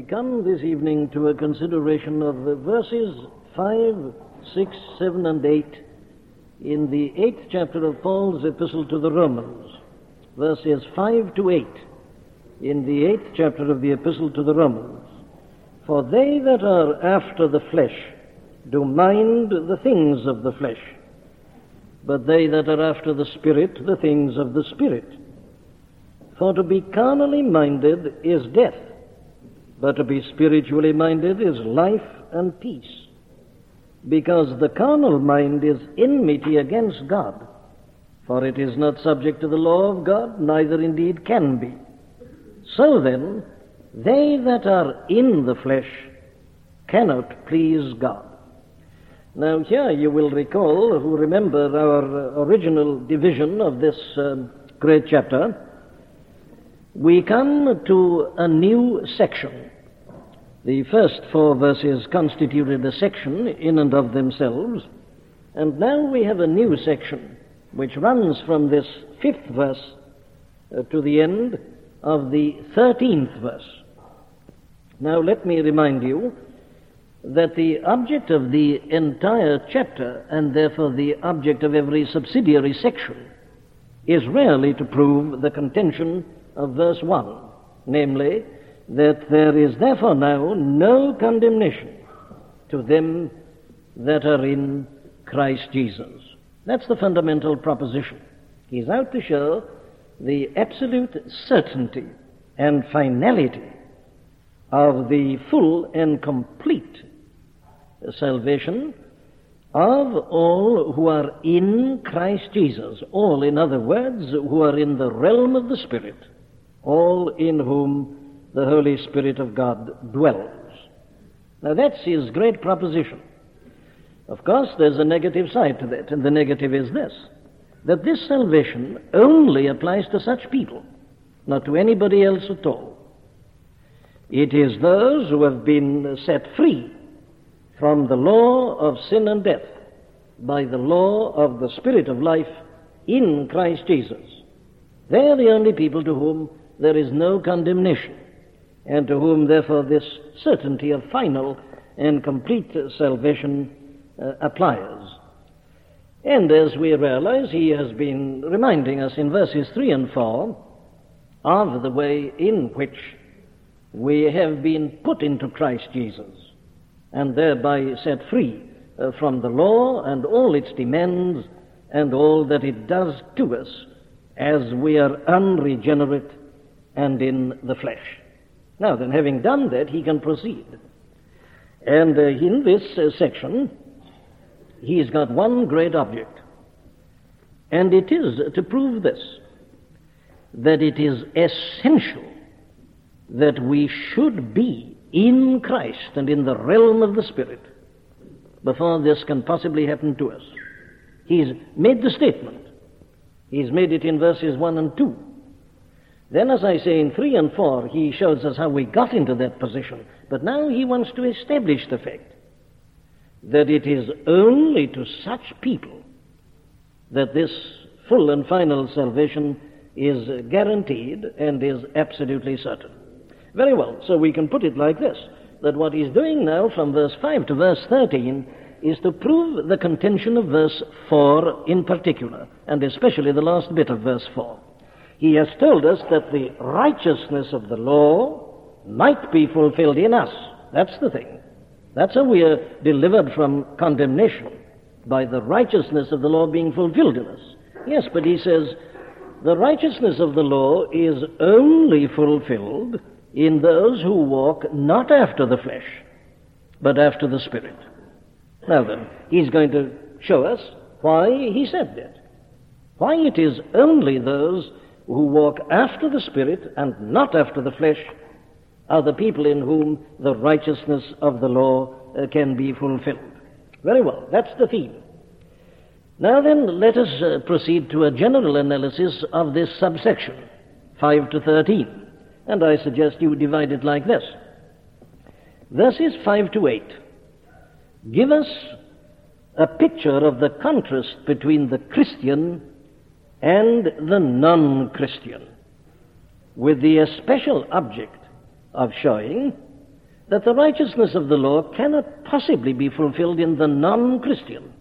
We come this evening to a consideration of verses 5, 6, 7, and 8 in the eighth chapter of Paul's epistle to the Romans. Verses 5 to 8 in the eighth chapter of the epistle to the Romans. For they that are after the flesh do mind the things of the flesh, but they that are after the Spirit the things of the Spirit. For to be carnally minded is death, but to be spiritually minded is life and peace. Because the carnal mind is enmity against God, for it is not subject to the law of God, neither indeed can be. So then, they that are in the flesh cannot please God. Now, here you will recall, who remember our original division of this um, great chapter, we come to a new section. The first four verses constituted a section in and of themselves, and now we have a new section which runs from this fifth verse uh, to the end of the thirteenth verse. Now, let me remind you that the object of the entire chapter, and therefore the object of every subsidiary section, is rarely to prove the contention of verse 1, namely, that there is therefore now no condemnation to them that are in Christ Jesus. That's the fundamental proposition. He's out to show the absolute certainty and finality of the full and complete salvation of all who are in Christ Jesus. All, in other words, who are in the realm of the Spirit. All in whom the Holy Spirit of God dwells. Now that's his great proposition. Of course, there's a negative side to that, and the negative is this that this salvation only applies to such people, not to anybody else at all. It is those who have been set free from the law of sin and death by the law of the Spirit of life in Christ Jesus. They are the only people to whom there is no condemnation, and to whom, therefore, this certainty of final and complete salvation uh, applies. And as we realize, he has been reminding us in verses 3 and 4 of the way in which we have been put into Christ Jesus and thereby set free uh, from the law and all its demands and all that it does to us as we are unregenerate and in the flesh. Now then, having done that, he can proceed. And uh, in this uh, section, he's got one great object, and it is to prove this that it is essential that we should be in Christ and in the realm of the Spirit before this can possibly happen to us. He's made the statement. He's made it in verses 1 and 2. Then, as I say, in 3 and 4, he shows us how we got into that position. But now he wants to establish the fact that it is only to such people that this full and final salvation is guaranteed and is absolutely certain. Very well, so we can put it like this that what he's doing now from verse 5 to verse 13 is to prove the contention of verse 4 in particular, and especially the last bit of verse 4. He has told us that the righteousness of the law might be fulfilled in us. That's the thing. That's how we are delivered from condemnation, by the righteousness of the law being fulfilled in us. Yes, but he says the righteousness of the law is only fulfilled in those who walk not after the flesh, but after the Spirit. Now then, he's going to show us why he said that. Why it is only those who walk after the Spirit and not after the flesh are the people in whom the righteousness of the law uh, can be fulfilled. Very well, that's the theme. Now then, let us uh, proceed to a general analysis of this subsection, 5 to 13. And I suggest you divide it like this verses 5 to 8 give us a picture of the contrast between the Christian and the non Christian, with the especial object of showing that the righteousness of the law cannot possibly be fulfilled in the non Christian,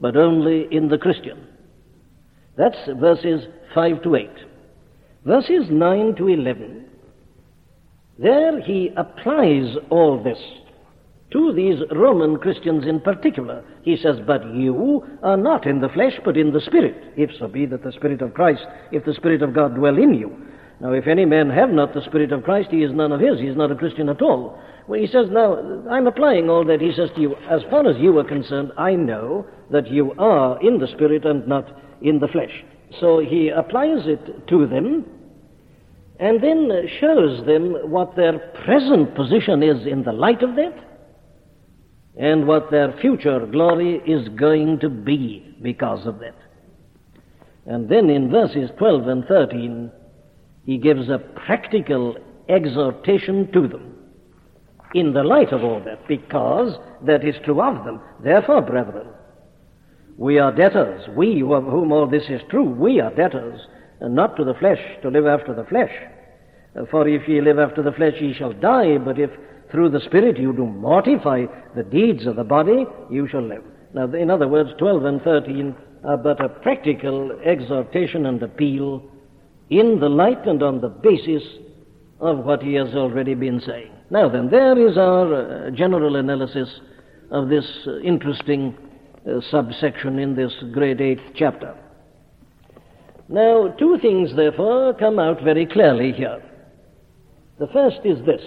but only in the Christian. That's verses 5 to 8. Verses 9 to 11. There he applies all this to these Roman Christians in particular. He says, But you are not in the flesh, but in the Spirit, if so be that the Spirit of Christ, if the Spirit of God dwell in you. Now, if any man have not the Spirit of Christ, he is none of his. He is not a Christian at all. Well, he says, now, I'm applying all that. He says to you, as far as you are concerned, I know that you are in the Spirit and not in the flesh. So he applies it to them and then shows them what their present position is in the light of that and what their future glory is going to be because of that. And then in verses 12 and 13, he gives a practical exhortation to them in the light of all that, because that is true of them. Therefore, brethren, we are debtors. We, of whom all this is true, we are debtors, and not to the flesh, to live after the flesh. For if ye live after the flesh, ye shall die, but if through the Spirit you do mortify the deeds of the body, you shall live. Now, in other words, 12 and 13 are but a practical exhortation and appeal in the light and on the basis of what he has already been saying. Now then, there is our uh, general analysis of this uh, interesting uh, subsection in this great eighth chapter. Now, two things, therefore, come out very clearly here. The first is this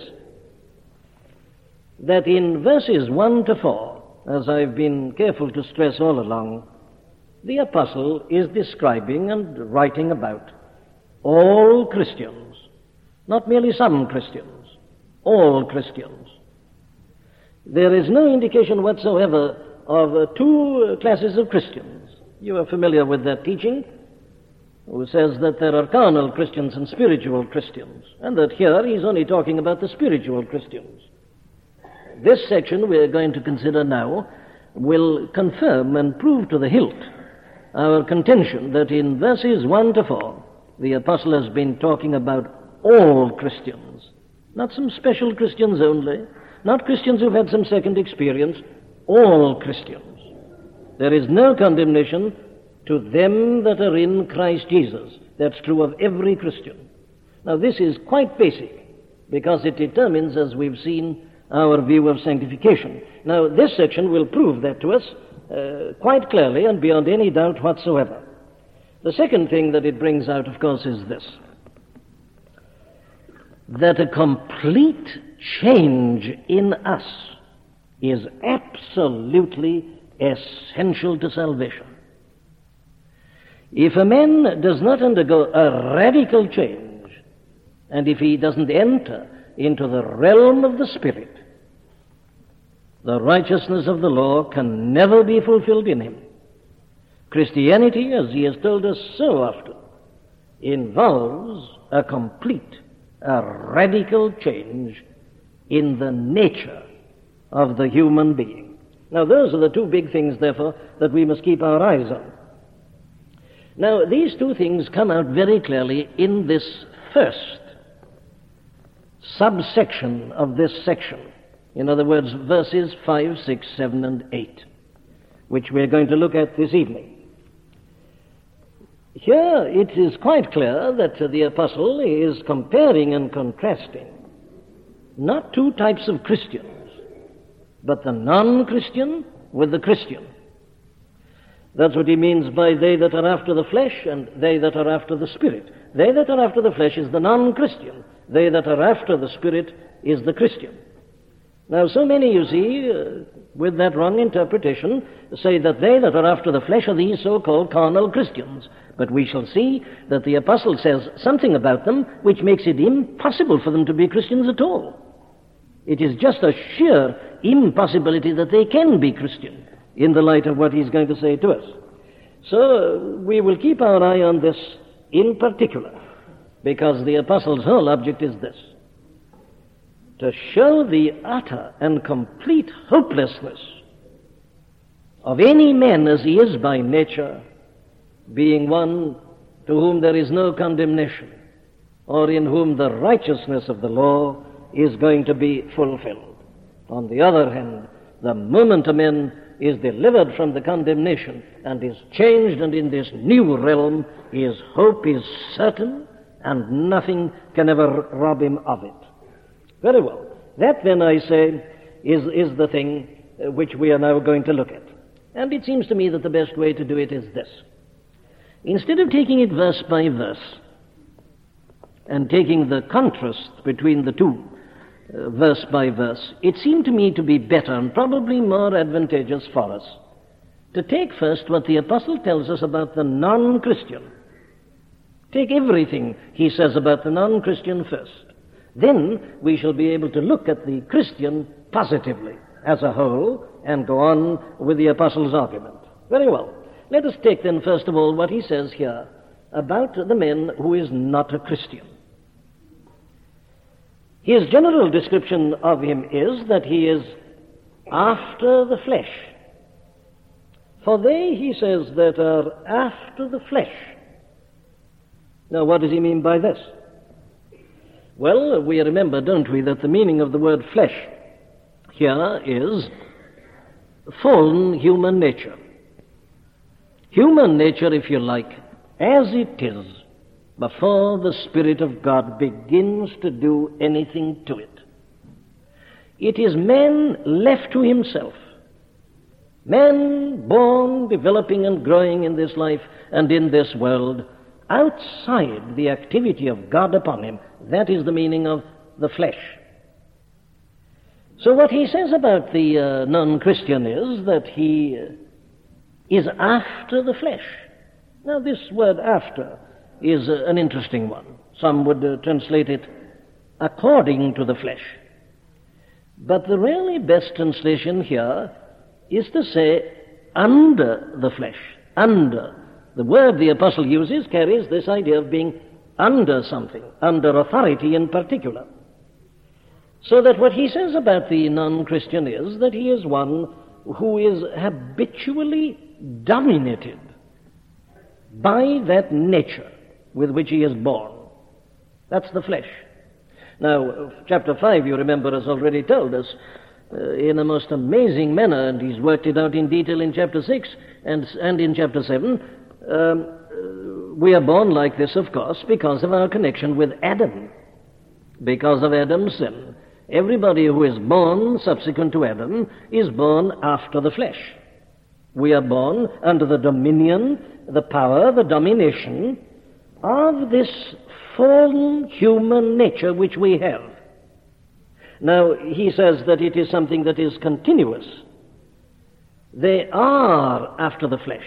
that in verses 1 to 4, as I've been careful to stress all along, the apostle is describing and writing about all Christians, not merely some Christians, all Christians. There is no indication whatsoever of two classes of Christians. You are familiar with that teaching, who says that there are carnal Christians and spiritual Christians, and that here he's only talking about the spiritual Christians. This section we are going to consider now will confirm and prove to the hilt our contention that in verses 1 to 4, the apostle has been talking about all Christians, not some special Christians only, not Christians who've had some second experience, all Christians. There is no condemnation to them that are in Christ Jesus. That's true of every Christian. Now, this is quite basic because it determines, as we've seen, our view of sanctification. Now, this section will prove that to us uh, quite clearly and beyond any doubt whatsoever. The second thing that it brings out, of course, is this that a complete change in us is absolutely essential to salvation. If a man does not undergo a radical change, and if he doesn't enter into the realm of the Spirit, the righteousness of the law can never be fulfilled in him. Christianity, as he has told us so often, involves a complete, a radical change in the nature of the human being. Now, those are the two big things, therefore, that we must keep our eyes on. Now, these two things come out very clearly in this first subsection of this section. In other words, verses 5, 6, 7, and 8, which we're going to look at this evening. Here it is quite clear that the apostle is comparing and contrasting not two types of Christians, but the non Christian with the Christian. That's what he means by they that are after the flesh and they that are after the spirit. They that are after the flesh is the non Christian. They that are after the Spirit is the Christian. Now, so many, you see, uh, with that wrong interpretation, say that they that are after the flesh are these so called carnal Christians. But we shall see that the apostle says something about them which makes it impossible for them to be Christians at all. It is just a sheer impossibility that they can be Christian in the light of what he's going to say to us. So we will keep our eye on this in particular because the apostle's whole object is this to show the utter and complete hopelessness of any man as he is by nature, being one to whom there is no condemnation, or in whom the righteousness of the law is going to be fulfilled. On the other hand, the moment a man is delivered from the condemnation and is changed and in this new realm, his hope is certain and nothing can ever rob him of it. Very well. That then, I say, is, is the thing uh, which we are now going to look at. And it seems to me that the best way to do it is this. Instead of taking it verse by verse and taking the contrast between the two, uh, verse by verse, it seemed to me to be better and probably more advantageous for us to take first what the apostle tells us about the non Christian. Take everything he says about the non Christian first. Then we shall be able to look at the Christian positively as a whole and go on with the apostle's argument. Very well. Let us take then, first of all, what he says here about the man who is not a Christian. His general description of him is that he is after the flesh. For they, he says, that are after the flesh. Now, what does he mean by this? Well, we remember, don't we, that the meaning of the word flesh here is fallen human nature. Human nature, if you like, as it is, before the Spirit of God begins to do anything to it. It is man left to himself. Man born, developing, and growing in this life and in this world, outside the activity of God upon him. That is the meaning of the flesh. So, what he says about the uh, non Christian is that he is after the flesh. Now, this word after is uh, an interesting one. Some would uh, translate it according to the flesh. But the really best translation here is to say under the flesh. Under. The word the apostle uses carries this idea of being under something, under authority in particular. So that what he says about the non Christian is that he is one who is habitually dominated by that nature with which he is born. That's the flesh. Now, chapter 5, you remember, has already told us uh, in a most amazing manner, and he's worked it out in detail in chapter 6 and, and in chapter 7. Um, uh, we are born like this, of course, because of our connection with Adam, because of Adam's sin. Everybody who is born subsequent to Adam is born after the flesh. We are born under the dominion, the power, the domination of this fallen human nature which we have. Now, he says that it is something that is continuous. They are after the flesh.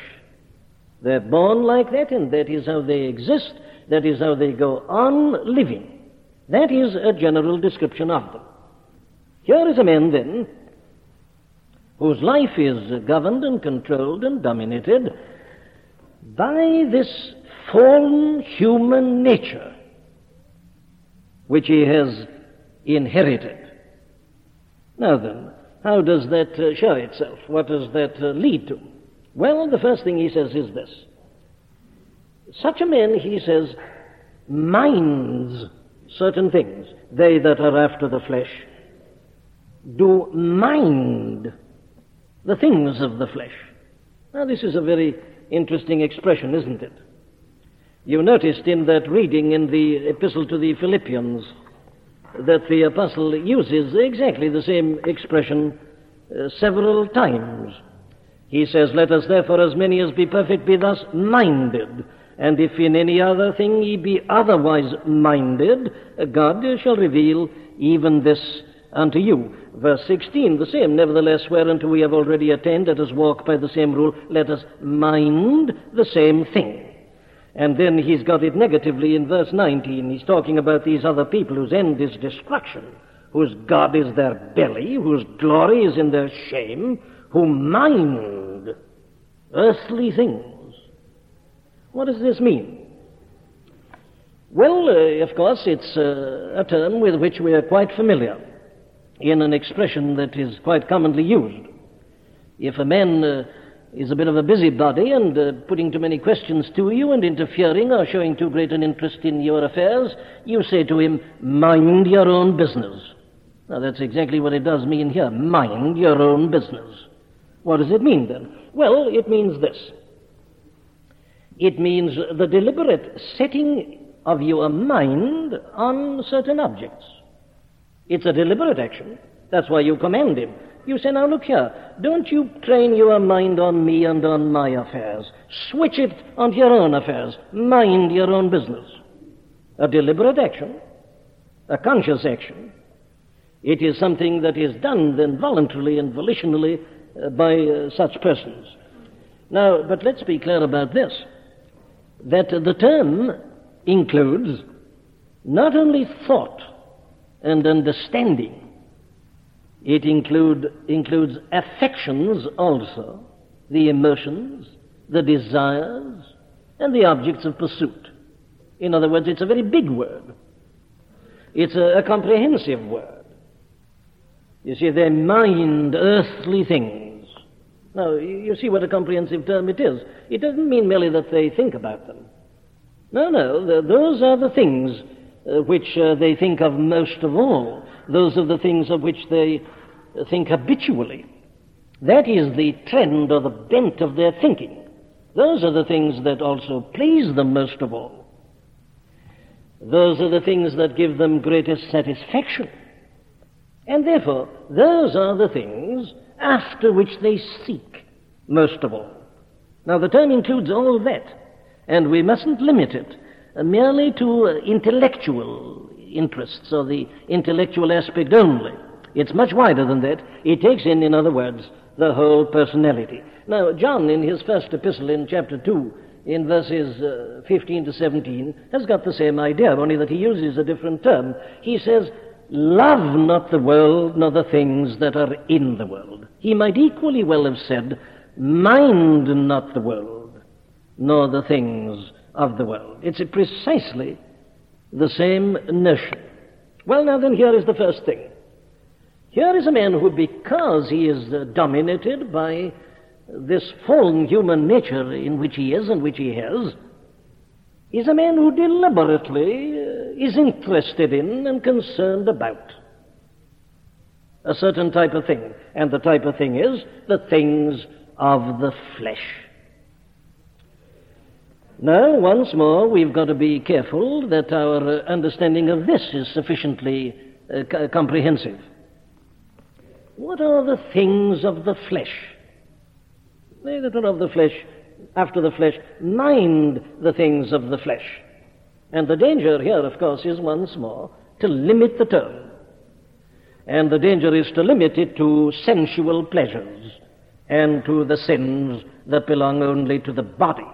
They're born like that, and that is how they exist. That is how they go on living. That is a general description of them. Here is a man, then, whose life is governed and controlled and dominated by this fallen human nature which he has inherited. Now then, how does that uh, show itself? What does that uh, lead to? Well, the first thing he says is this. Such a man, he says, minds certain things. They that are after the flesh do mind the things of the flesh. Now, this is a very interesting expression, isn't it? You noticed in that reading in the epistle to the Philippians that the apostle uses exactly the same expression uh, several times. He says, Let us therefore, as many as be perfect, be thus minded. And if in any other thing ye be otherwise minded, God shall reveal even this unto you. Verse 16, the same. Nevertheless, whereunto we have already attained, let us walk by the same rule, let us mind the same thing. And then he's got it negatively in verse 19. He's talking about these other people whose end is destruction, whose God is their belly, whose glory is in their shame, who mind earthly things. What does this mean? Well, uh, of course, it's uh, a term with which we are quite familiar in an expression that is quite commonly used. If a man uh, is a bit of a busybody and uh, putting too many questions to you and interfering or showing too great an interest in your affairs, you say to him, mind your own business. Now, that's exactly what it does mean here. Mind your own business. What does it mean then? Well, it means this. It means the deliberate setting of your mind on certain objects. It's a deliberate action. That's why you command him. You say, now look here, don't you train your mind on me and on my affairs. Switch it onto your own affairs. Mind your own business. A deliberate action, a conscious action. It is something that is done then voluntarily and volitionally by uh, such persons. Now, but let's be clear about this that the term includes not only thought and understanding, it include, includes affections also, the emotions, the desires, and the objects of pursuit. In other words, it's a very big word. It's a, a comprehensive word. You see, they mind earthly things. Now, you see what a comprehensive term it is. It doesn't mean merely that they think about them. No, no, the, those are the things uh, which uh, they think of most of all. Those are the things of which they think habitually. That is the trend or the bent of their thinking. Those are the things that also please them most of all. Those are the things that give them greatest satisfaction. And therefore, those are the things after which they seek most of all. Now, the term includes all that, and we mustn't limit it merely to uh, intellectual interests or the intellectual aspect only. It's much wider than that. It takes in, in other words, the whole personality. Now, John, in his first epistle in chapter 2, in verses uh, 15 to 17, has got the same idea, only that he uses a different term. He says, Love not the world, nor the things that are in the world. He might equally well have said, Mind not the world, nor the things of the world. It's precisely the same notion. Well, now then, here is the first thing. Here is a man who, because he is dominated by this fallen human nature in which he is and which he has, is a man who deliberately uh, is interested in and concerned about a certain type of thing. And the type of thing is the things of the flesh. Now, once more, we've got to be careful that our uh, understanding of this is sufficiently uh, c- comprehensive. What are the things of the flesh? They that are of the flesh, after the flesh, mind the things of the flesh. And the danger here, of course, is once more to limit the term. And the danger is to limit it to sensual pleasures and to the sins that belong only to the body.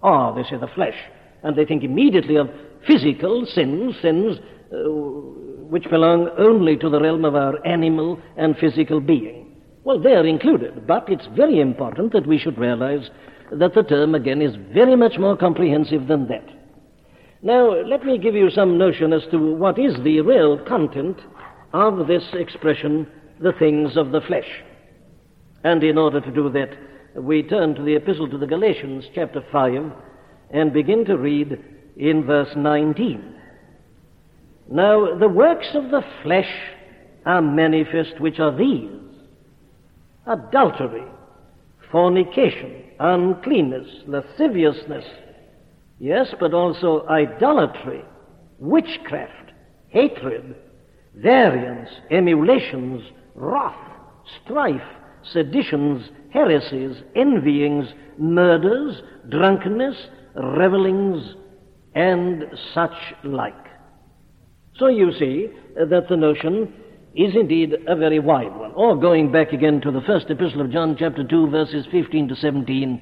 Or, they say, the flesh. And they think immediately of physical sins, sins uh, which belong only to the realm of our animal and physical being. Well, they are included, but it's very important that we should realize that the term, again, is very much more comprehensive than that. Now, let me give you some notion as to what is the real content of this expression, the things of the flesh. And in order to do that, we turn to the Epistle to the Galatians, chapter 5, and begin to read in verse 19. Now, the works of the flesh are manifest, which are these adultery, fornication, uncleanness, lasciviousness, yes, but also idolatry, witchcraft, hatred, variance, emulations, wrath, strife, seditions, heresies, envyings, murders, drunkenness, revelings, and such like. So you see that the notion is indeed a very wide one. Or going back again to the first epistle of John, chapter 2, verses 15 to 17,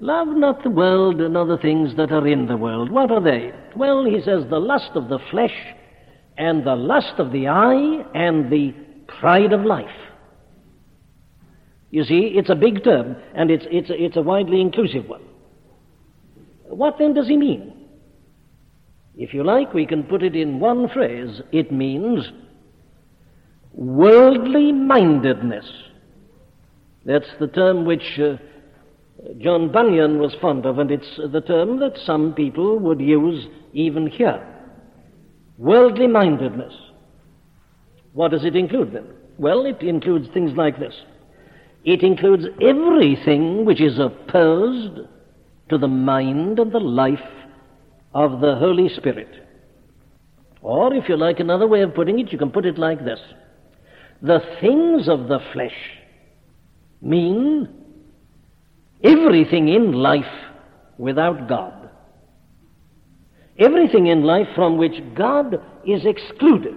love not the world and other things that are in the world. What are they? Well, he says, the lust of the flesh, and the lust of the eye, and the pride of life. You see, it's a big term, and it's, it's, it's a widely inclusive one. What then does he mean? If you like, we can put it in one phrase. It means worldly mindedness. That's the term which uh, John Bunyan was fond of, and it's the term that some people would use even here. Worldly mindedness. What does it include then? Well, it includes things like this. It includes everything which is opposed to the mind and the life of the Holy Spirit. Or, if you like another way of putting it, you can put it like this The things of the flesh mean everything in life without God. Everything in life from which God is excluded.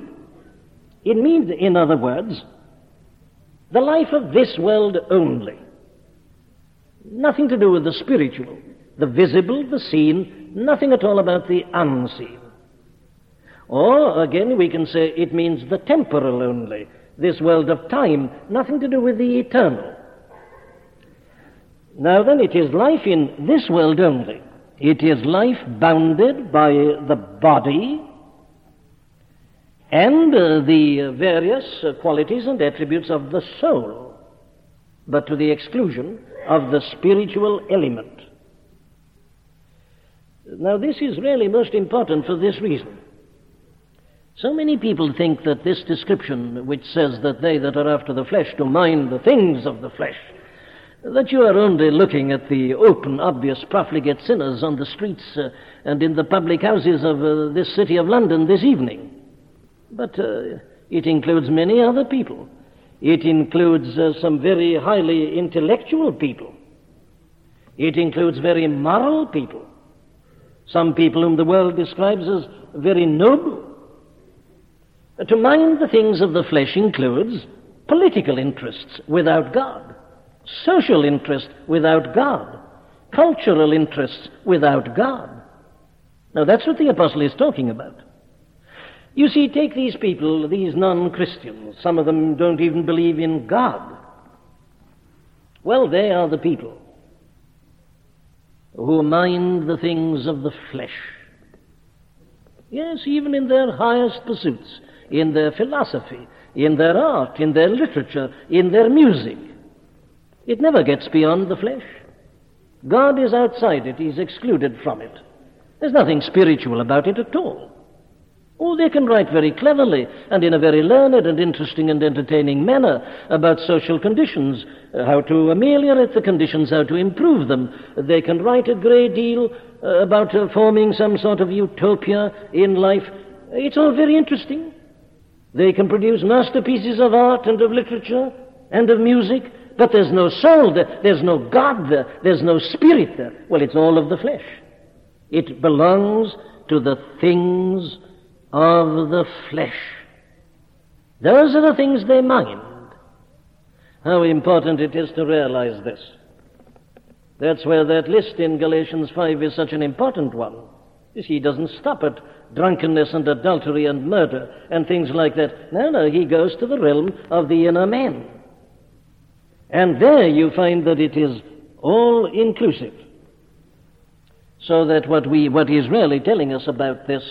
It means, in other words, the life of this world only. Nothing to do with the spiritual, the visible, the seen, nothing at all about the unseen. Or, again, we can say it means the temporal only, this world of time, nothing to do with the eternal. Now then, it is life in this world only. It is life bounded by the body and uh, the various uh, qualities and attributes of the soul, but to the exclusion of the spiritual element. Now, this is really most important for this reason. So many people think that this description, which says that they that are after the flesh do mind the things of the flesh, that you are only looking at the open, obvious profligate sinners on the streets uh, and in the public houses of uh, this city of London this evening. But uh, it includes many other people. It includes uh, some very highly intellectual people. It includes very moral people. Some people whom the world describes as very noble. Uh, to mind the things of the flesh includes political interests without God, social interests without God, cultural interests without God. Now that's what the apostle is talking about. You see, take these people, these non Christians, some of them don't even believe in God. Well, they are the people who mind the things of the flesh. Yes, even in their highest pursuits, in their philosophy, in their art, in their literature, in their music. It never gets beyond the flesh. God is outside it, He's excluded from it. There's nothing spiritual about it at all. Oh, they can write very cleverly and in a very learned and interesting and entertaining manner about social conditions, uh, how to ameliorate the conditions, how to improve them. They can write a great deal uh, about uh, forming some sort of utopia in life. It's all very interesting. They can produce masterpieces of art and of literature and of music, but there's no soul there, there's no God there, there's no spirit there. Well, it's all of the flesh. It belongs to the things of the flesh. Those are the things they mind. How important it is to realize this. That's where that list in Galatians 5 is such an important one. You see, he doesn't stop at drunkenness and adultery and murder and things like that. No, no, he goes to the realm of the inner man. And there you find that it is all inclusive. So that what we, what he's really telling us about this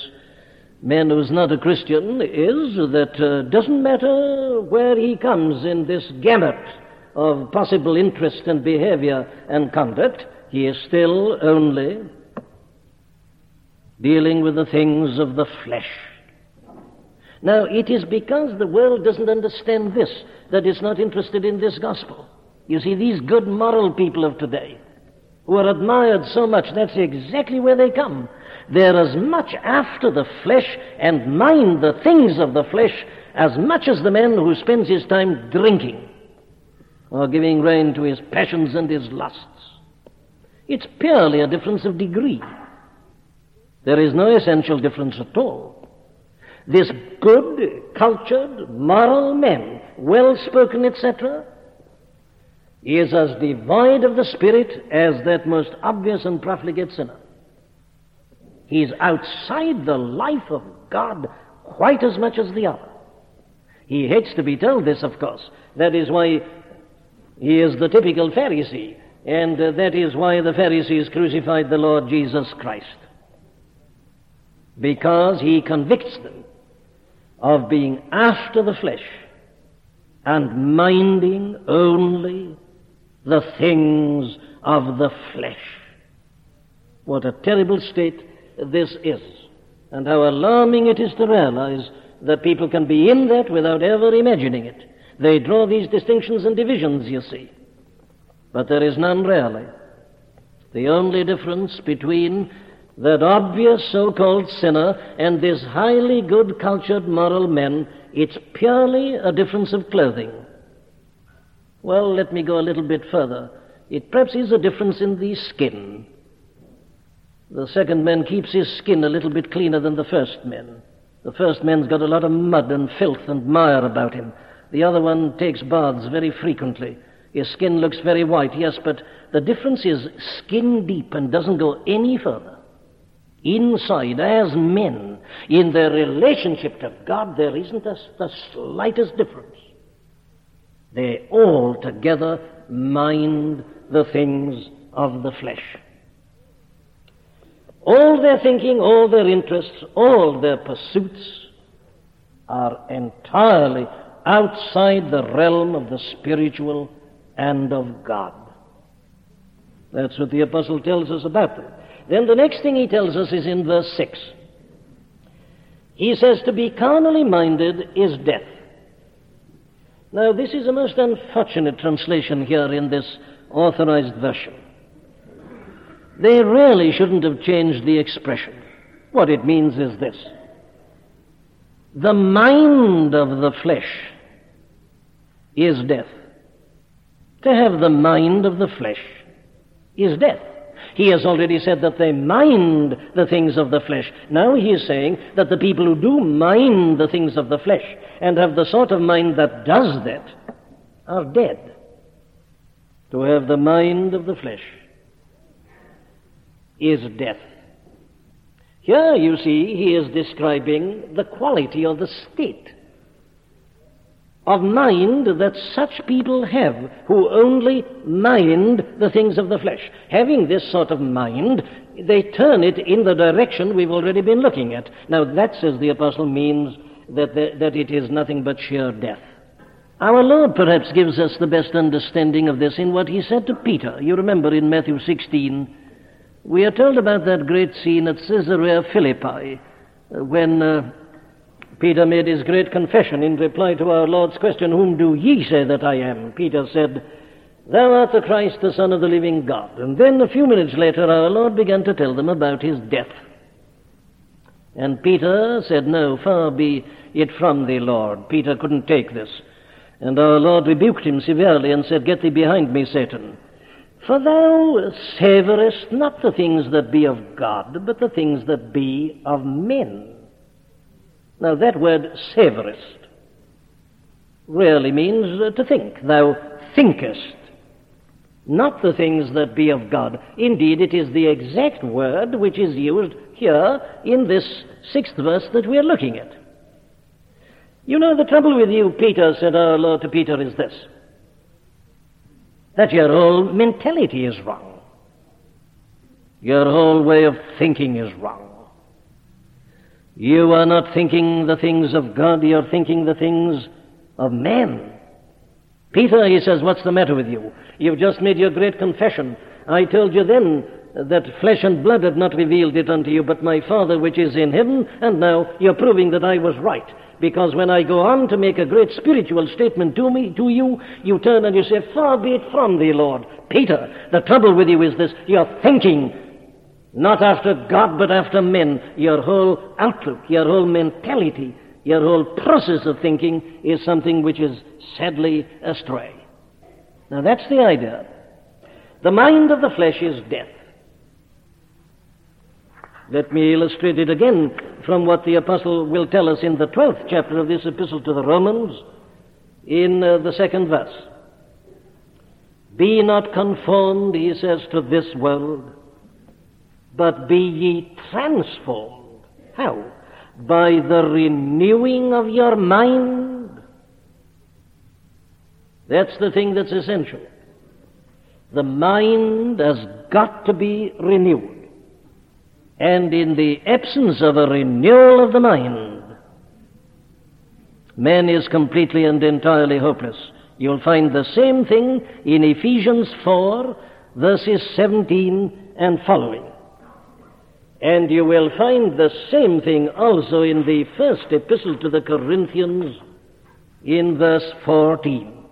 man who's not a Christian is that uh, doesn't matter where he comes in this gamut of possible interest and behavior and conduct, he is still only dealing with the things of the flesh. Now, it is because the world doesn't understand this that it's not interested in this gospel. You see, these good moral people of today, who are admired so much, that's exactly where they come. They're as much after the flesh and mind the things of the flesh as much as the man who spends his time drinking or giving rein to his passions and his lusts. It's purely a difference of degree. There is no essential difference at all. This good, cultured, moral man, well spoken, etc., is as devoid of the Spirit as that most obvious and profligate sinner. He's outside the life of God quite as much as the other. He hates to be told this, of course. That is why he is the typical Pharisee, and uh, that is why the Pharisees crucified the Lord Jesus Christ. Because he convicts them of being after the flesh and minding only the things of the flesh. What a terrible state this is, and how alarming it is to realize that people can be in that without ever imagining it. They draw these distinctions and divisions, you see. But there is none really. The only difference between that obvious so-called sinner and this highly good cultured moral man, it's purely a difference of clothing. Well, let me go a little bit further. It perhaps is a difference in the skin. The second man keeps his skin a little bit cleaner than the first man. The first man's got a lot of mud and filth and mire about him. The other one takes baths very frequently. His skin looks very white, yes, but the difference is skin deep and doesn't go any further. Inside, as men, in their relationship to God, there isn't a, the slightest difference. They all together mind the things of the flesh. All their thinking, all their interests, all their pursuits are entirely outside the realm of the spiritual and of God. That's what the apostle tells us about them. Then the next thing he tells us is in verse 6. He says, To be carnally minded is death. Now, this is a most unfortunate translation here in this authorized version. They really shouldn't have changed the expression. What it means is this the mind of the flesh is death. To have the mind of the flesh is death. He has already said that they mind the things of the flesh. Now he is saying that the people who do mind the things of the flesh and have the sort of mind that does that are dead. To have the mind of the flesh is death. Here, you see, he is describing the quality or the state of mind that such people have who only mind the things of the flesh. Having this sort of mind, they turn it in the direction we've already been looking at. Now, that, says the apostle, means that, the, that it is nothing but sheer death. Our Lord perhaps gives us the best understanding of this in what he said to Peter. You remember in Matthew 16, we are told about that great scene at Caesarea Philippi uh, when uh, Peter made his great confession in reply to our Lord's question, Whom do ye say that I am? Peter said, Thou art the Christ, the Son of the living God. And then a few minutes later, our Lord began to tell them about his death. And Peter said, No, far be it from thee, Lord. Peter couldn't take this. And our Lord rebuked him severely and said, Get thee behind me, Satan. For thou savourest not the things that be of God, but the things that be of men. Now, that word savorest really means uh, to think. Thou thinkest, not the things that be of God. Indeed, it is the exact word which is used here in this sixth verse that we are looking at. You know, the trouble with you, Peter, said our Lord to Peter, is this that your whole mentality is wrong. Your whole way of thinking is wrong. You are not thinking the things of God, you're thinking the things of men. Peter, he says, what's the matter with you? You've just made your great confession. I told you then that flesh and blood had not revealed it unto you, but my Father which is in heaven, and now you're proving that I was right. Because when I go on to make a great spiritual statement to me, to you, you turn and you say, Far be it from thee, Lord. Peter, the trouble with you is this, you're thinking not after God, but after men. Your whole outlook, your whole mentality, your whole process of thinking is something which is sadly astray. Now that's the idea. The mind of the flesh is death. Let me illustrate it again from what the apostle will tell us in the 12th chapter of this epistle to the Romans in uh, the second verse. Be not conformed, he says, to this world but be ye transformed. How? By the renewing of your mind. That's the thing that's essential. The mind has got to be renewed. And in the absence of a renewal of the mind, man is completely and entirely hopeless. You'll find the same thing in Ephesians 4, verses 17 and following. And you will find the same thing also in the first epistle to the Corinthians in verse 14.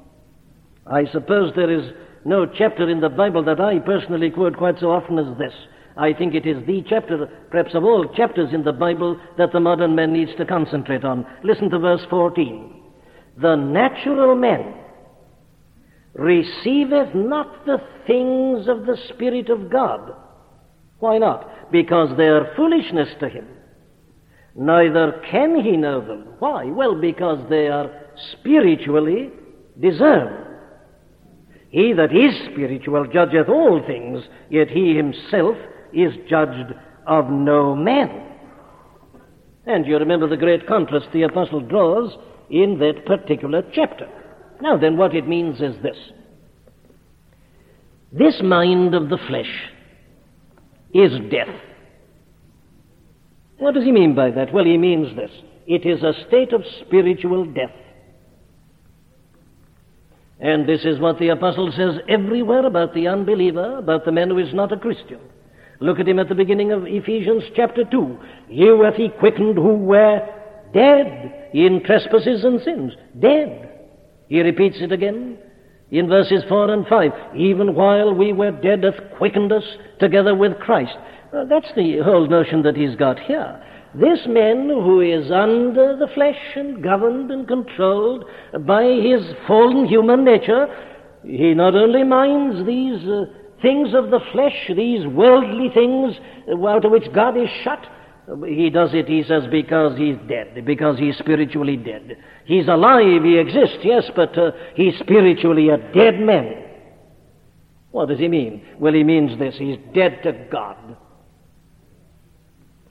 I suppose there is no chapter in the Bible that I personally quote quite so often as this. I think it is the chapter, perhaps of all chapters in the Bible, that the modern man needs to concentrate on. Listen to verse 14. The natural man receiveth not the things of the Spirit of God. Why not? Because they are foolishness to him. Neither can he know them. Why? Well, because they are spiritually discerned. He that is spiritual judgeth all things, yet he himself is judged of no man. And you remember the great contrast the apostle draws in that particular chapter. Now then, what it means is this. This mind of the flesh is death. What does he mean by that? Well, he means this. It is a state of spiritual death. And this is what the apostle says everywhere about the unbeliever, about the man who is not a Christian. Look at him at the beginning of Ephesians chapter 2. You hath he quickened who were dead in trespasses and sins. Dead. He repeats it again in verses 4 and 5. Even while we were dead hath quickened us together with Christ. That's the whole notion that he's got here. This man who is under the flesh and governed and controlled by his fallen human nature, he not only minds these uh, things of the flesh, these worldly things out of which God is shut, he does it, he says, because he's dead, because he's spiritually dead. He's alive, he exists, yes, but uh, he's spiritually a dead man. What does he mean? Well, he means this he's dead to God.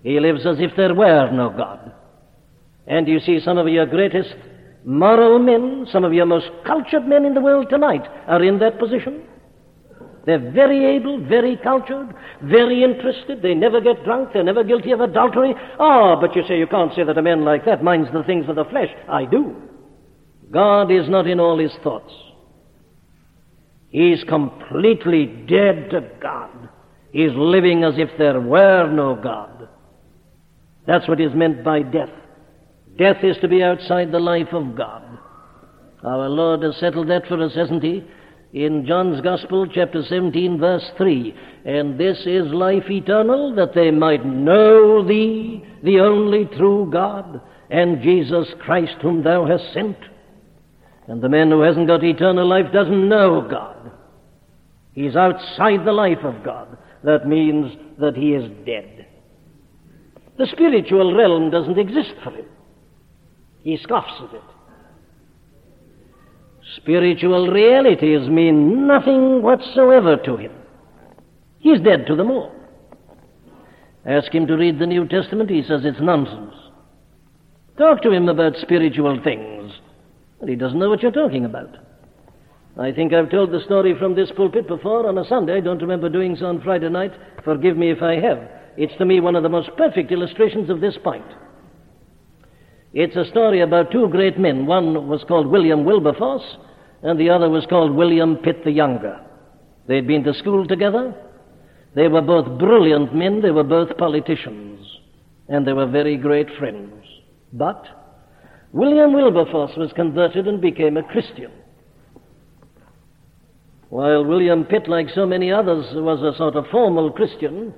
He lives as if there were no God. And you see, some of your greatest moral men, some of your most cultured men in the world tonight are in that position. They're very able, very cultured, very interested. They never get drunk. They're never guilty of adultery. Ah, oh, but you say you can't say that a man like that minds the things of the flesh. I do. God is not in all his thoughts. He's completely dead to God. He's living as if there were no God. That's what is meant by death. Death is to be outside the life of God. Our Lord has settled that for us, hasn't He? In John's Gospel, chapter 17, verse 3. And this is life eternal, that they might know Thee, the only true God, and Jesus Christ, whom Thou hast sent. And the man who hasn't got eternal life doesn't know God. He's outside the life of God. That means that he is dead. The spiritual realm doesn't exist for him. He scoffs at it. Spiritual realities mean nothing whatsoever to him. He's dead to them all. Ask him to read the New Testament, he says it's nonsense. Talk to him about spiritual things, and he doesn't know what you're talking about. I think I've told the story from this pulpit before on a Sunday. I don't remember doing so on Friday night. Forgive me if I have. It's to me one of the most perfect illustrations of this point. It's a story about two great men. One was called William Wilberforce, and the other was called William Pitt the Younger. They'd been to school together. They were both brilliant men. They were both politicians. And they were very great friends. But William Wilberforce was converted and became a Christian. While William Pitt, like so many others, was a sort of formal Christian,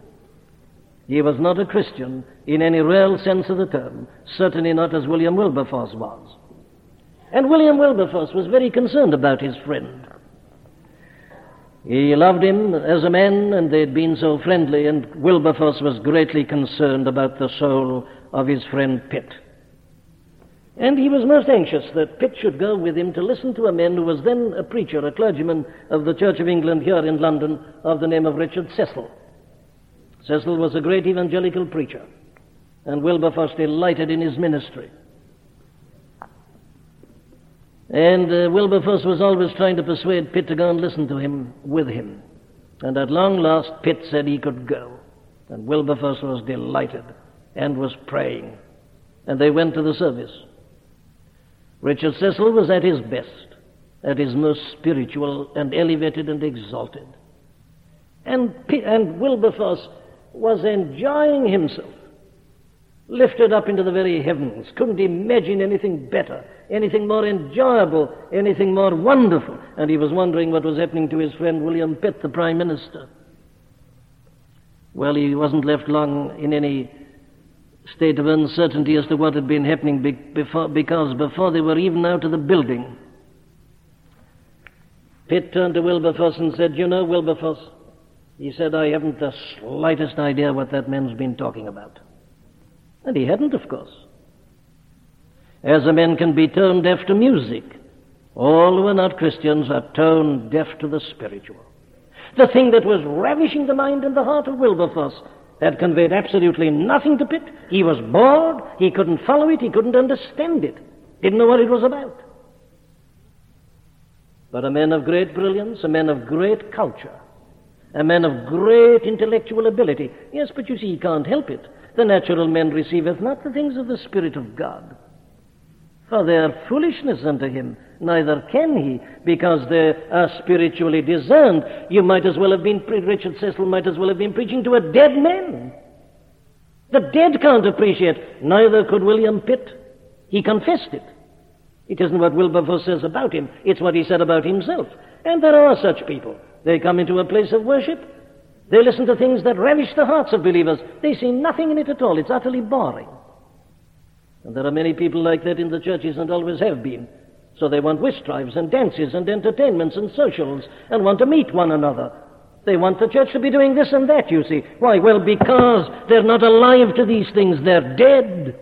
he was not a Christian in any real sense of the term, certainly not as William Wilberforce was. And William Wilberforce was very concerned about his friend. He loved him as a man, and they'd been so friendly, and Wilberforce was greatly concerned about the soul of his friend Pitt. And he was most anxious that Pitt should go with him to listen to a man who was then a preacher, a clergyman of the Church of England here in London, of the name of Richard Cecil. Cecil was a great evangelical preacher, and Wilberforce delighted in his ministry. And uh, Wilberforce was always trying to persuade Pitt to go and listen to him with him. And at long last, Pitt said he could go. And Wilberforce was delighted and was praying. And they went to the service. Richard Cecil was at his best, at his most spiritual and elevated and exalted. And, and Wilberforce was enjoying himself, lifted up into the very heavens, couldn't imagine anything better, anything more enjoyable, anything more wonderful. And he was wondering what was happening to his friend William Pitt, the Prime Minister. Well, he wasn't left long in any state of uncertainty as to what had been happening before, because before they were even out of the building, Pitt turned to Wilberforce and said, You know, Wilberforce, he said, I haven't the slightest idea what that man's been talking about. And he hadn't, of course. As a man can be tone deaf to music, all who are not Christians are tone deaf to the spiritual. The thing that was ravishing the mind and the heart of Wilberforce had conveyed absolutely nothing to Pitt. He was bored, he couldn't follow it, he couldn't understand it, didn't know what it was about. But a man of great brilliance, a man of great culture, a man of great intellectual ability. Yes, but you see, he can't help it. The natural man receiveth not the things of the Spirit of God, for they are foolishness unto him. Neither can he, because they are spiritually discerned. You might as well have been, Richard Cecil might as well have been preaching to a dead man. The dead can't appreciate, neither could William Pitt. He confessed it. It isn't what Wilberforce says about him, it's what he said about himself. And there are such people. They come into a place of worship, they listen to things that ravish the hearts of believers. They see nothing in it at all. It's utterly boring. And there are many people like that in the churches and always have been. So they want whist drives and dances and entertainments and socials and want to meet one another. They want the church to be doing this and that, you see. Why? Well, because they're not alive to these things. They're dead.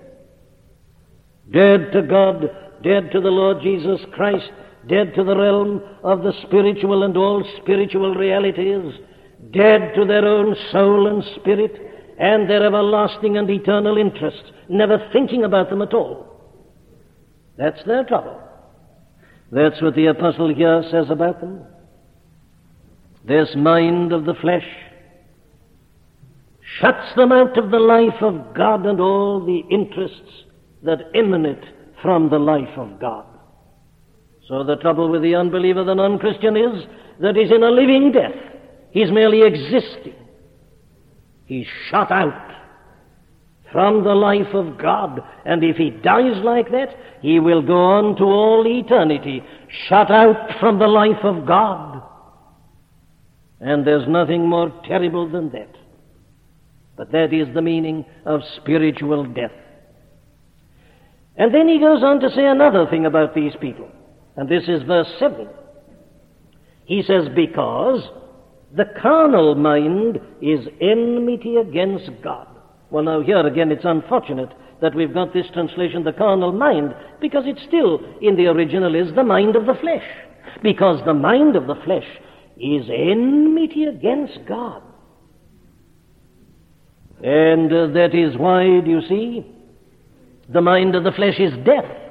Dead to God, dead to the Lord Jesus Christ, dead to the realm of the spiritual and all spiritual realities, dead to their own soul and spirit, and their everlasting and eternal interests, never thinking about them at all. That's their trouble. That's what the apostle here says about them. This mind of the flesh shuts them out of the life of God and all the interests that emanate from the life of God. So the trouble with the unbeliever, the non-Christian is that he's in a living death. He's merely existing. He's shut out from the life of God. And if he dies like that, he will go on to all eternity, shut out from the life of God. And there's nothing more terrible than that. But that is the meaning of spiritual death. And then he goes on to say another thing about these people. And this is verse 7. He says, Because the carnal mind is enmity against God. Well, now, here again, it's unfortunate that we've got this translation, the carnal mind, because it still, in the original, is the mind of the flesh. Because the mind of the flesh is enmity against God. And uh, that is why, do you see, the mind of the flesh is death.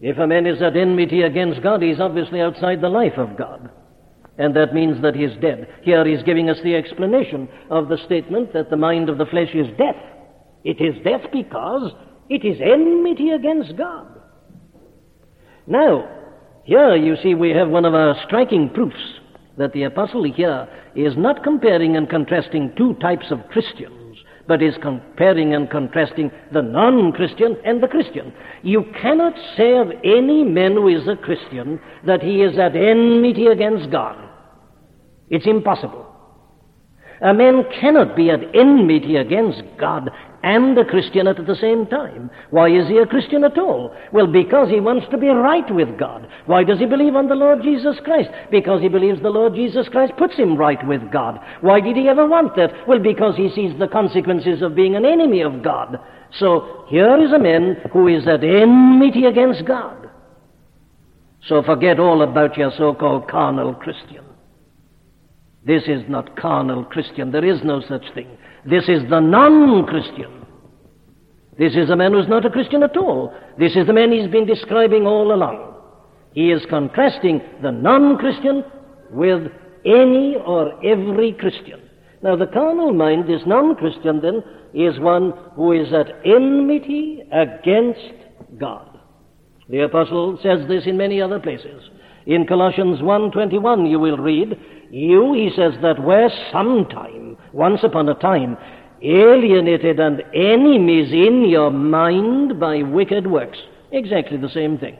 If a man is at enmity against God, he's obviously outside the life of God and that means that he is dead. Here he's giving us the explanation of the statement that the mind of the flesh is death. It is death because it is enmity against God. Now, here you see we have one of our striking proofs that the apostle here is not comparing and contrasting two types of Christians, but is comparing and contrasting the non-Christian and the Christian. You cannot say of any man who is a Christian that he is at enmity against God. It's impossible. A man cannot be at enmity against God and a Christian at the same time. Why is he a Christian at all? Well, because he wants to be right with God. Why does he believe on the Lord Jesus Christ? Because he believes the Lord Jesus Christ puts him right with God. Why did he ever want that? Well, because he sees the consequences of being an enemy of God. So here is a man who is at enmity against God. So forget all about your so-called carnal Christian. This is not carnal Christian. There is no such thing. This is the non-Christian. This is a man who's not a Christian at all. This is the man he's been describing all along. He is contrasting the non-Christian with any or every Christian. Now, the carnal mind, this non-Christian then, is one who is at enmity against God. The apostle says this in many other places. In Colossians 1:21 you will read, You, he says, that were sometime, once upon a time, alienated and enemies in your mind by wicked works. Exactly the same thing.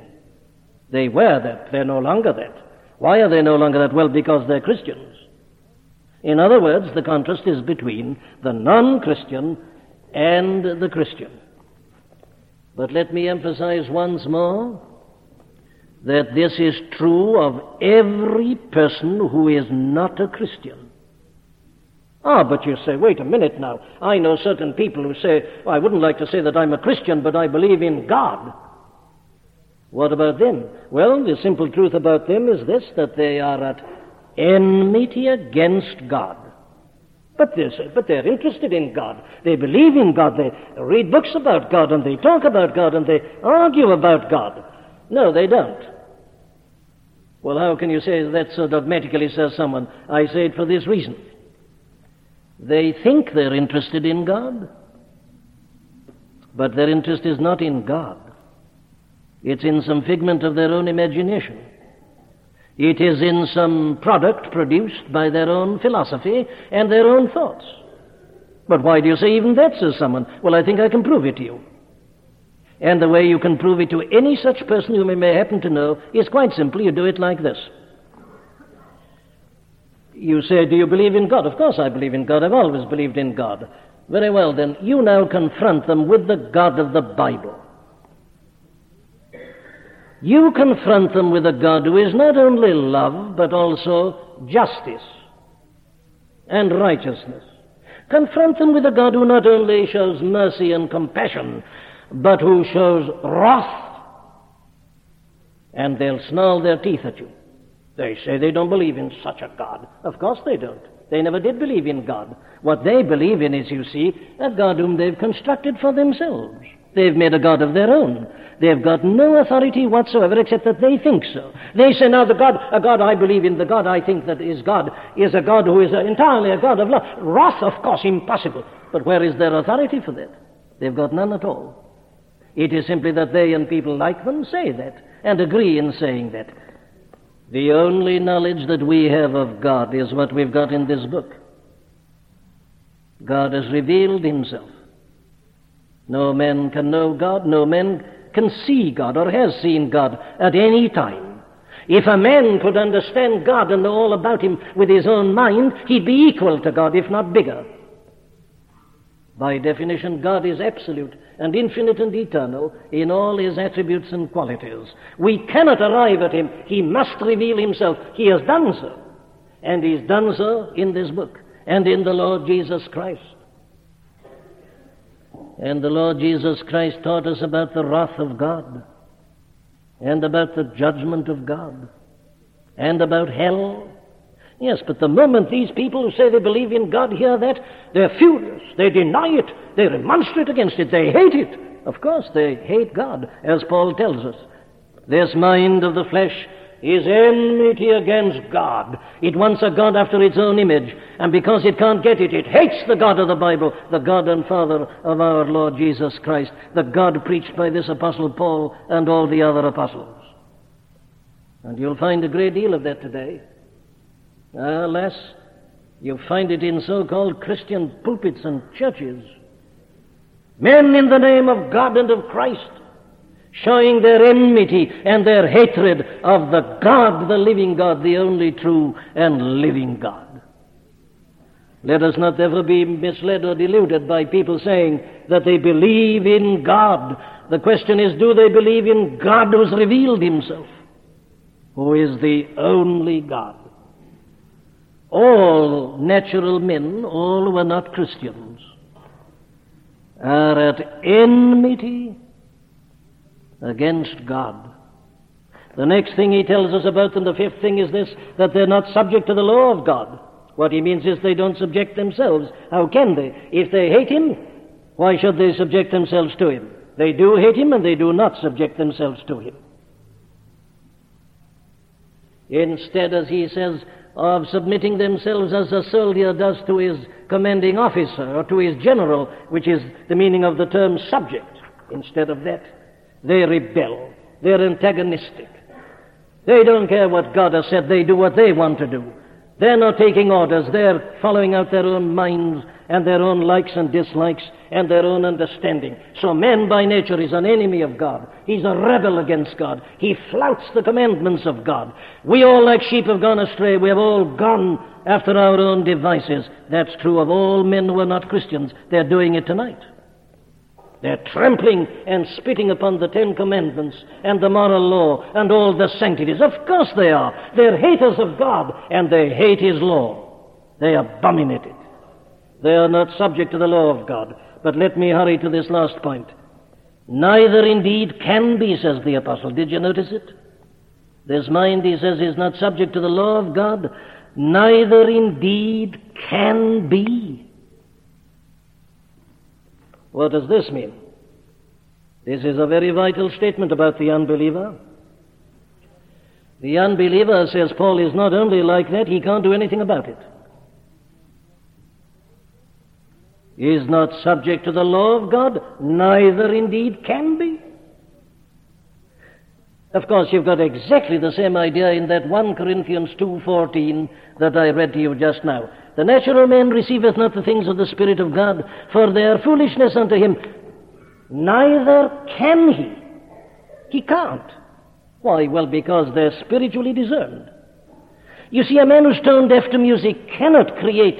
They were that. They're no longer that. Why are they no longer that? Well, because they're Christians. In other words, the contrast is between the non Christian and the Christian. But let me emphasize once more that this is true of every person who is not a Christian. Ah, but you say, wait a minute now. I know certain people who say, well, I wouldn't like to say that I'm a Christian, but I believe in God. What about them? Well, the simple truth about them is this that they are at enmity against God. But they're, but they're interested in God. They believe in God. They read books about God and they talk about God and they argue about God. No, they don't. Well, how can you say that so dogmatically, says someone? I say it for this reason. They think they're interested in God, but their interest is not in God. It's in some figment of their own imagination. It is in some product produced by their own philosophy and their own thoughts. But why do you say even that, says someone? Well, I think I can prove it to you. And the way you can prove it to any such person you may happen to know is quite simple. You do it like this. You say, Do you believe in God? Of course I believe in God. I've always believed in God. Very well, then. You now confront them with the God of the Bible. You confront them with a God who is not only love, but also justice and righteousness. Confront them with a God who not only shows mercy and compassion, but who shows wrath. And they'll snarl their teeth at you. They say they don't believe in such a God. Of course they don't. They never did believe in God. What they believe in is, you see, a God whom they've constructed for themselves. They've made a God of their own. They've got no authority whatsoever except that they think so. They say, now the God, a God I believe in, the God I think that is God, is a God who is entirely a God of love. Wrath, of course, impossible. But where is their authority for that? They've got none at all. It is simply that they and people like them say that and agree in saying that. The only knowledge that we have of God is what we've got in this book. God has revealed himself. No man can know God, no man can see God or has seen God at any time. If a man could understand God and know all about him with his own mind, he'd be equal to God, if not bigger. By definition, God is absolute and infinite and eternal in all his attributes and qualities. We cannot arrive at him. He must reveal himself. He has done so. And he's done so in this book and in the Lord Jesus Christ. And the Lord Jesus Christ taught us about the wrath of God, and about the judgment of God, and about hell. Yes, but the moment these people who say they believe in God hear that, they're furious. They deny it. They remonstrate against it. They hate it. Of course, they hate God, as Paul tells us. This mind of the flesh is enmity against God. It wants a God after its own image, and because it can't get it, it hates the God of the Bible, the God and Father of our Lord Jesus Christ, the God preached by this Apostle Paul and all the other apostles. And you'll find a great deal of that today. Ah, alas, you find it in so called Christian pulpits and churches. Men in the name of God and of Christ showing their enmity and their hatred of the God, the living God, the only true and living God. Let us not ever be misled or deluded by people saying that they believe in God. The question is, do they believe in God who has revealed himself, who is the only God? All natural men, all who are not Christians, are at enmity against God. The next thing he tells us about them, the fifth thing is this, that they're not subject to the law of God. What he means is they don't subject themselves. How can they? If they hate him, why should they subject themselves to him? They do hate him and they do not subject themselves to him. Instead, as he says, of submitting themselves as a soldier does to his commanding officer or to his general, which is the meaning of the term subject, instead of that, they rebel. They're antagonistic. They don't care what God has said. They do what they want to do. They're not taking orders. They're following out their own minds and their own likes and dislikes and their own understanding. So man by nature is an enemy of God. He's a rebel against God. He flouts the commandments of God. We all like sheep have gone astray. We have all gone after our own devices. That's true of all men who are not Christians. They're doing it tonight. They're trampling and spitting upon the Ten Commandments and the moral law and all the sanctities. Of course they are. They're haters of God and they hate His law. They abominate it. They are not subject to the law of God. But let me hurry to this last point. Neither indeed can be, says the apostle. Did you notice it? This mind, he says, is not subject to the law of God. Neither indeed can be. What does this mean? This is a very vital statement about the unbeliever. The unbeliever, says Paul, is not only like that, he can't do anything about it. Is not subject to the law of God, neither indeed can be. Of course, you've got exactly the same idea in that 1 Corinthians 2.14 that I read to you just now. The natural man receiveth not the things of the Spirit of God, for they are foolishness unto him. Neither can he. He can't. Why? Well, because they're spiritually discerned. You see, a man who's tone deaf to music cannot create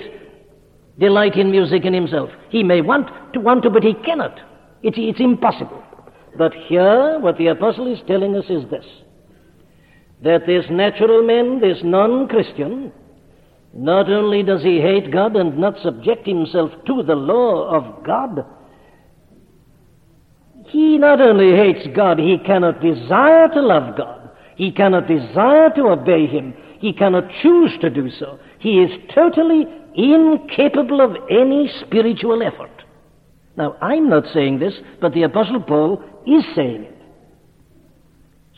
delight in music in himself. He may want to want to, but he cannot. It's, it's impossible. But here, what the apostle is telling us is this that this natural man, this non Christian, not only does he hate God and not subject himself to the law of God, he not only hates God, he cannot desire to love God. He cannot desire to obey Him. He cannot choose to do so. He is totally incapable of any spiritual effort. Now, I'm not saying this, but the Apostle Paul is saying it.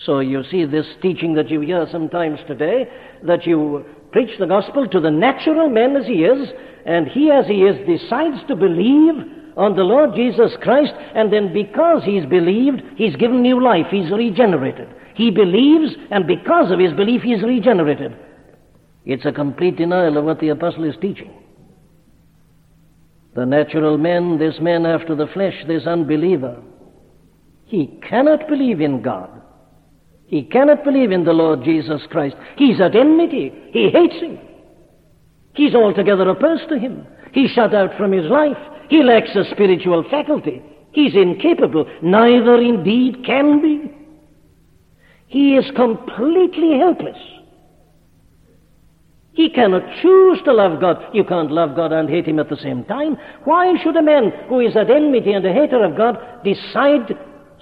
So you see this teaching that you hear sometimes today, that you preach the gospel to the natural man as he is, and he as he is decides to believe on the Lord Jesus Christ, and then because he's believed, he's given new life, he's regenerated. He believes, and because of his belief, he's regenerated. It's a complete denial of what the apostle is teaching. The natural man, this man after the flesh, this unbeliever, he cannot believe in God. He cannot believe in the Lord Jesus Christ. He's at enmity. He hates him. He's altogether opposed to him. He's shut out from his life. He lacks a spiritual faculty. He's incapable. Neither indeed can be. He is completely helpless. He cannot choose to love God. You can't love God and hate Him at the same time. Why should a man who is at enmity and a hater of God decide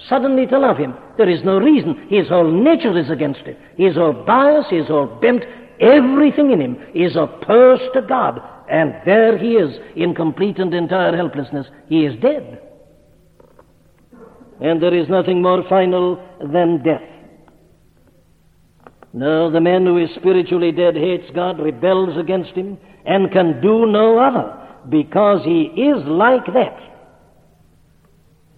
suddenly to love Him? There is no reason. His whole nature is against it. His whole bias, his whole bent, everything in him is opposed to God. And there he is, in complete and entire helplessness. He is dead. And there is nothing more final than death. No, the man who is spiritually dead hates God, rebels against Him, and can do no other because he is like that.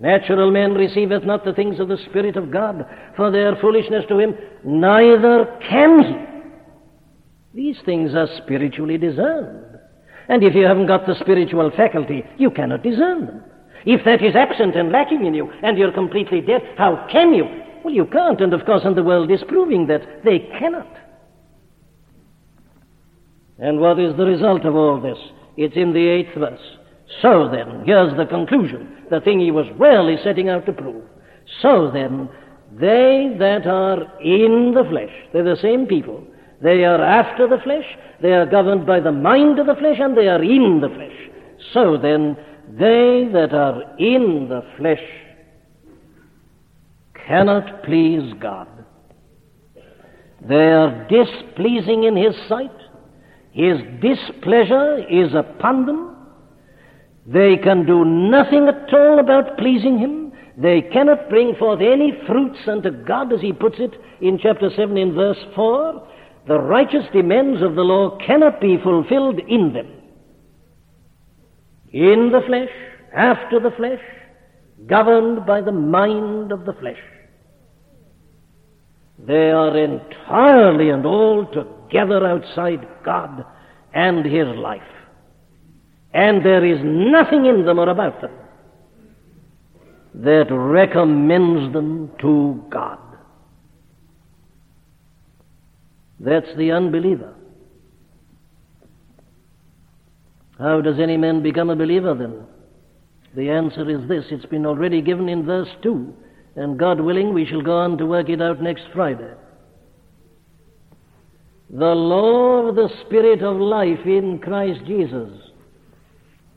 Natural man receiveth not the things of the Spirit of God, for they are foolishness to him, neither can he. These things are spiritually discerned. And if you haven't got the spiritual faculty, you cannot discern them. If that is absent and lacking in you, and you're completely dead, how can you well, you can't, and of course, and the world is proving that they cannot. And what is the result of all this? It's in the eighth verse. So then, here's the conclusion, the thing he was really setting out to prove. So then, they that are in the flesh, they're the same people. They are after the flesh, they are governed by the mind of the flesh, and they are in the flesh. So then, they that are in the flesh cannot please God. They are displeasing in His sight. His displeasure is upon them. They can do nothing at all about pleasing Him. They cannot bring forth any fruits unto God, as He puts it in chapter 7 in verse 4. The righteous demands of the law cannot be fulfilled in them. In the flesh, after the flesh, governed by the mind of the flesh. They are entirely and altogether outside God and His life. And there is nothing in them or about them that recommends them to God. That's the unbeliever. How does any man become a believer then? The answer is this. It's been already given in verse 2. And God willing, we shall go on to work it out next Friday. The law of the Spirit of life in Christ Jesus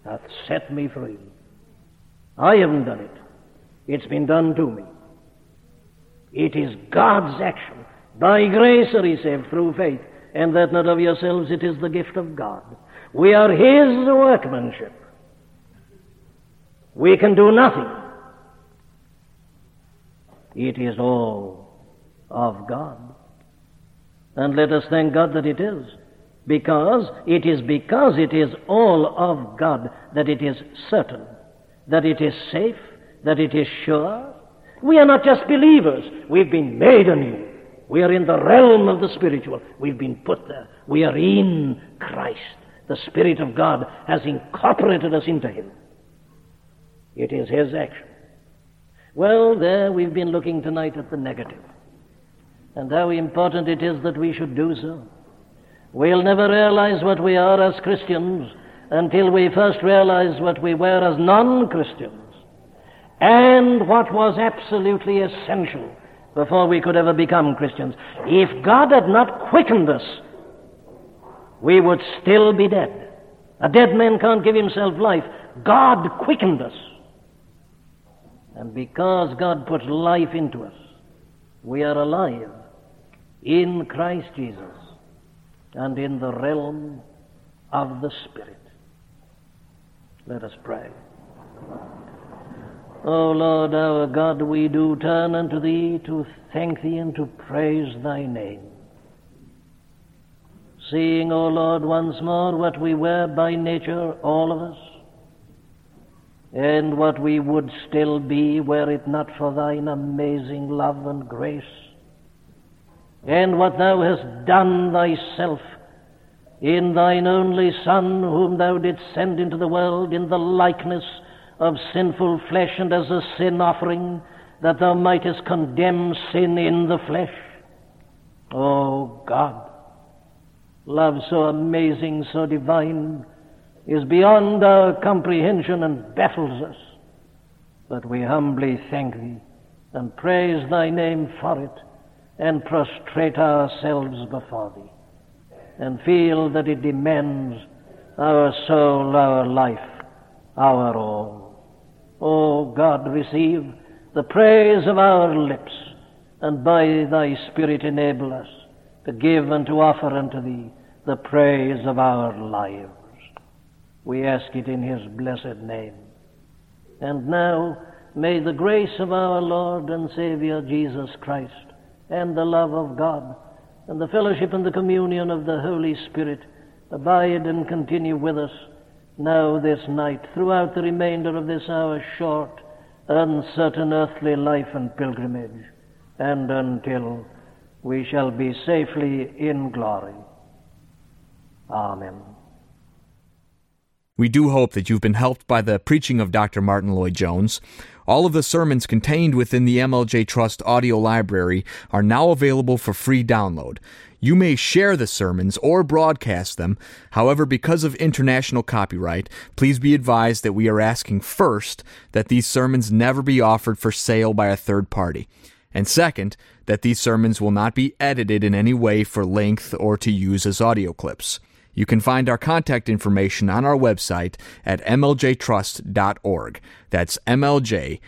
hath set me free. I haven't done it. It's been done to me. It is God's action. By grace are ye saved through faith, and that not of yourselves, it is the gift of God. We are His workmanship. We can do nothing. It is all of God. And let us thank God that it is. Because it is because it is all of God that it is certain, that it is safe, that it is sure. We are not just believers. We've been made anew. We are in the realm of the spiritual. We've been put there. We are in Christ. The Spirit of God has incorporated us into Him. It is His action. Well, there we've been looking tonight at the negative and how important it is that we should do so. We'll never realize what we are as Christians until we first realize what we were as non Christians and what was absolutely essential before we could ever become Christians. If God had not quickened us, we would still be dead. A dead man can't give himself life. God quickened us. And because God put life into us, we are alive in Christ Jesus and in the realm of the Spirit. Let us pray. O Lord our God, we do turn unto Thee to thank Thee and to praise Thy name. Seeing, O Lord, once more what we were by nature, all of us, and what we would still be were it not for Thine amazing love and grace and what thou hast done thyself in thine only Son, whom thou didst send into the world in the likeness of sinful flesh and as a sin offering, that thou mightest condemn sin in the flesh. O oh God, love so amazing, so divine, is beyond our comprehension and baffles us. But we humbly thank thee and praise thy name for it and prostrate ourselves before Thee and feel that it demands our soul, our life, our all. O oh God, receive the praise of our lips and by Thy Spirit enable us to give and to offer unto Thee the praise of our lives. We ask it in His blessed name. And now, may the grace of our Lord and Savior Jesus Christ and the love of God and the fellowship and the communion of the Holy Spirit abide and continue with us now this night throughout the remainder of this our short, uncertain earthly life and pilgrimage, and until we shall be safely in glory. Amen. We do hope that you've been helped by the preaching of Dr. Martyn Lloyd-Jones. All of the sermons contained within the MLJ Trust audio library are now available for free download. You may share the sermons or broadcast them. However, because of international copyright, please be advised that we are asking first that these sermons never be offered for sale by a third party. And second, that these sermons will not be edited in any way for length or to use as audio clips. You can find our contact information on our website at mljtrust.org. That's mljtrust.org.